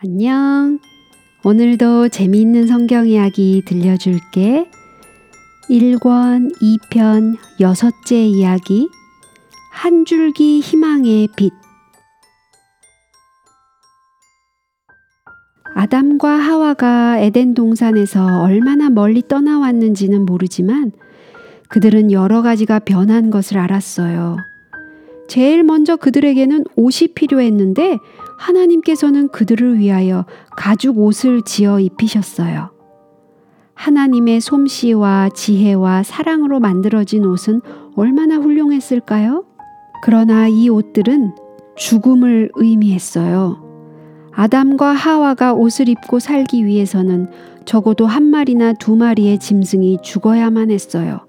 안녕. 오늘도 재미있는 성경 이야기 들려줄게. 1권 2편 여섯째 이야기. 한 줄기 희망의 빛. 아담과 하와가 에덴 동산에서 얼마나 멀리 떠나왔는지는 모르지만 그들은 여러 가지가 변한 것을 알았어요. 제일 먼저 그들에게는 옷이 필요했는데 하나님께서는 그들을 위하여 가죽 옷을 지어 입히셨어요. 하나님의 솜씨와 지혜와 사랑으로 만들어진 옷은 얼마나 훌륭했을까요? 그러나 이 옷들은 죽음을 의미했어요. 아담과 하와가 옷을 입고 살기 위해서는 적어도 한 마리나 두 마리의 짐승이 죽어야만 했어요.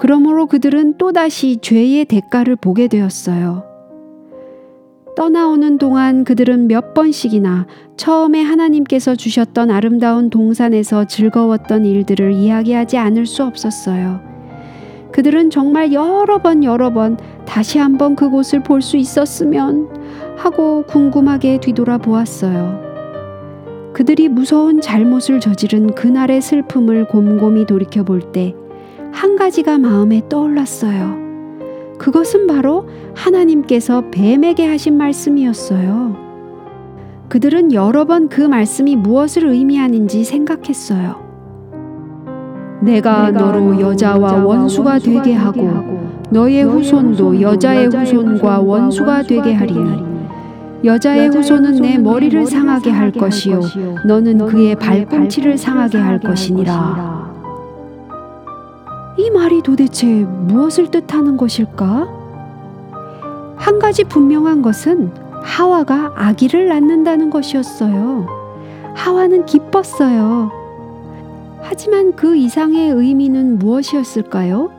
그러므로 그들은 또다시 죄의 대가를 보게 되었어요. 떠나오는 동안 그들은 몇 번씩이나 처음에 하나님께서 주셨던 아름다운 동산에서 즐거웠던 일들을 이야기하지 않을 수 없었어요. 그들은 정말 여러 번 여러 번 다시 한번 그곳을 볼 수 있었으면 하고 궁금하게 뒤돌아 보았어요. 그들이 무서운 잘못을 저지른 그날의 슬픔을 곰곰이 돌이켜 볼 때 한 가지가 마음에 떠올랐어요. 그것은 바로 하나님께서 뱀에게 하신 말씀이었어요. 그들은 여러 번 그 말씀이 무엇을 의미하는지 생각했어요. 내가 너로 여자와 원수가 되게 하고 너의 후손도 여자의 후손과 원수가 되게 하리니 여자의 후손은 내 머리를 상하게 할 것이요 너는 그의 발꿈치를 상하게 할 것이니라. 이 말이 도대체 무엇을 뜻하는 것일까? 한 가지 분명한 것은 하와가 아기를 낳는다는 것이었어요. 하와는 기뻤어요. 하지만 그 이상의 의미는 무엇이었을까요?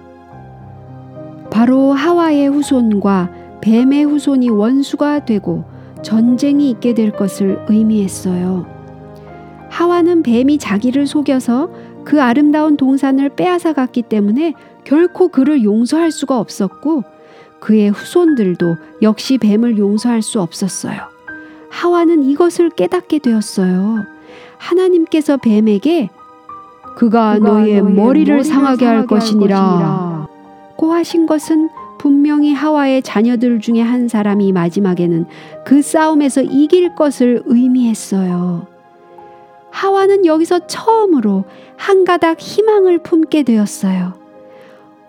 바로 하와의 후손과 뱀의 후손이 원수가 되고 전쟁이 있게 될 것을 의미했어요. 하와는 뱀이 자기를 속여서 그 아름다운 동산을 빼앗아 갔기 때문에 결코 그를 용서할 수가 없었고 그의 후손들도 역시 뱀을 용서할 수 없었어요. 하와는 이것을 깨닫게 되었어요. 하나님께서 뱀에게 그가, 너의, 머리를 상하게 할 것이니라 고 하신 것은 분명히 하와의 자녀들 중에 한 사람이 마지막에는 그 싸움에서 이길 것을 의미했어요. 하와는 여기서 처음으로 한 가닥 희망을 품게 되었어요.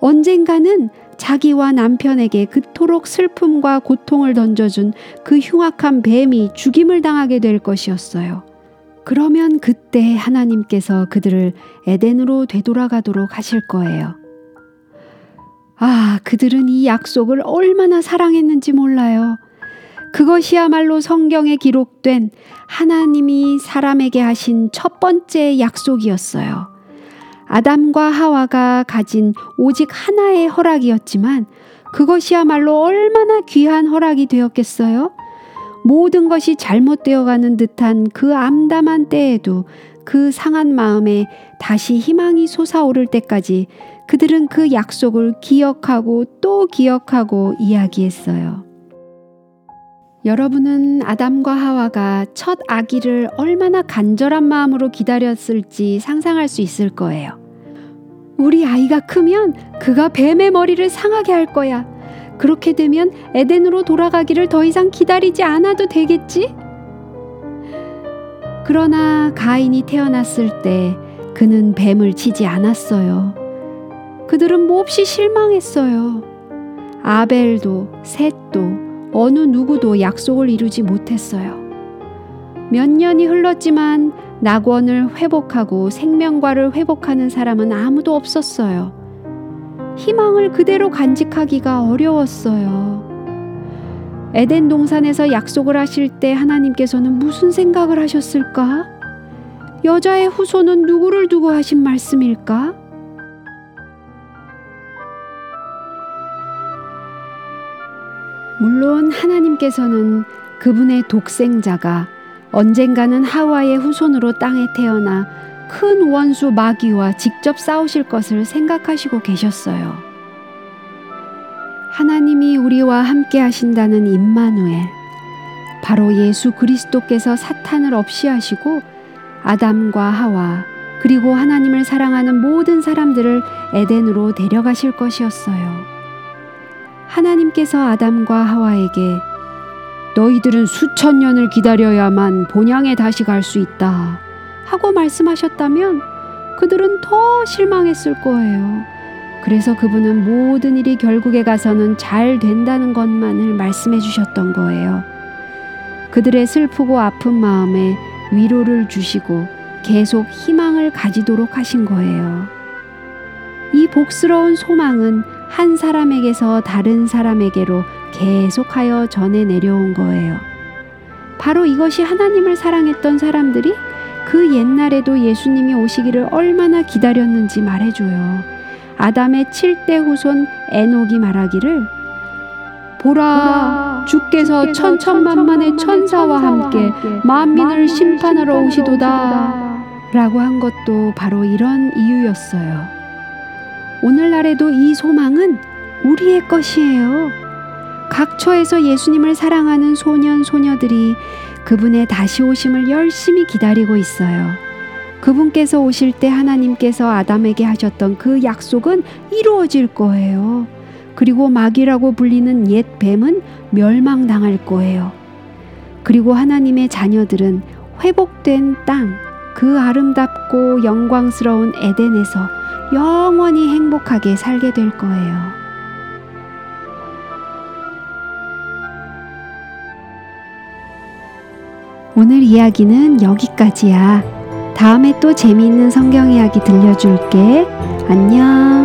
언젠가는 자기와 남편에게 그토록 슬픔과 고통을 던져준 그 흉악한 뱀이 죽임을 당하게 될 것이었어요. 그러면 그때 하나님께서 그들을 에덴으로 되돌아가도록 하실 거예요. 아, 그들은 이 약속을 얼마나 사랑했는지 몰라요. 그것이야말로 성경에 기록된 하나님이 사람에게 하신 첫 번째 약속이었어요. 아담과 하와가 가진 오직 하나의 허락이었지만 그것이야말로 얼마나 귀한 허락이 되었겠어요? 모든 것이 잘못되어 가는 듯한 그 암담한 때에도 그 상한 마음에 다시 희망이 솟아오를 때까지 그들은 그 약속을 기억하고 또 기억하고 이야기했어요. 여러분은 아담과 하와가 첫 아기를 얼마나 간절한 마음으로 기다렸을지 상상할 수 있을 거예요. 우리 아이가 크면 그가 뱀의 머리를 상하게 할 거야. 그렇게 되면 에덴으로 돌아가기를 더 이상 기다리지 않아도 되겠지? 그러나 가인이 태어났을 때 그는 뱀을 치지 않았어요. 그들은 몹시 실망했어요. 아벨도 셋도 어느 누구도 약속을 이루지 못했어요. 몇 년이 흘렀지만 낙원을 회복하고 생명과를 회복하는 사람은 아무도 없었어요. 희망을 그대로 간직하기가 어려웠어요. 에덴 동산에서 약속을 하실 때 하나님께서는 무슨 생각을 하셨을까? 여자의 후손은 누구를 두고 하신 말씀일까? 물론 하나님께서는 그분의 독생자가 언젠가는 하와의 후손으로 땅에 태어나 큰 원수 마귀와 직접 싸우실 것을 생각하시고 계셨어요. 하나님이 우리와 함께 하신다는 임마누엘, 바로 예수 그리스도께서 사탄을 없이 하시고 아담과 하와 그리고 하나님을 사랑하는 모든 사람들을 에덴으로 데려가실 것이었어요. 하나님께서 아담과 하와에게 너희들은 수천 년을 기다려야만 본향에 다시 갈 수 있다 하고 말씀하셨다면 그들은 더 실망했을 거예요. 그래서 그분은 모든 일이 결국에 가서는 잘 된다는 것만을 말씀해 주셨던 거예요. 그들의 슬프고 아픈 마음에 위로를 주시고 계속 희망을 가지도록 하신 거예요. 이 복스러운 소망은 한 사람에게서 다른 사람에게로 계속하여 전해 내려온 거예요. 바로 이것이 하나님을 사랑했던 사람들이 그 옛날에도 예수님이 오시기를 얼마나 기다렸는지 말해줘요. 아담의 7대 후손 에녹이 말하기를 보라 주께서 천천만만의 천사와 함께 만민을 심판하러 오시도다 라고 한 것도 바로 이런 이유였어요. 오늘날에도 이 소망은 우리의 것이에요. 각처에서 예수님을 사랑하는 소년, 소녀들이 그분의 다시 오심을 열심히 기다리고 있어요. 그분께서 오실 때 하나님께서 아담에게 하셨던 그 약속은 이루어질 거예요. 그리고 마귀라고 불리는 옛 뱀은 멸망당할 거예요. 그리고 하나님의 자녀들은 회복된 땅, 그 아름답고 영광스러운 에덴에서 영원히 행복하게 살게 될 거예요. 오늘 이야기는 여기까지야. 다음에 또 재미있는 성경 이야기 들려줄게. 안녕.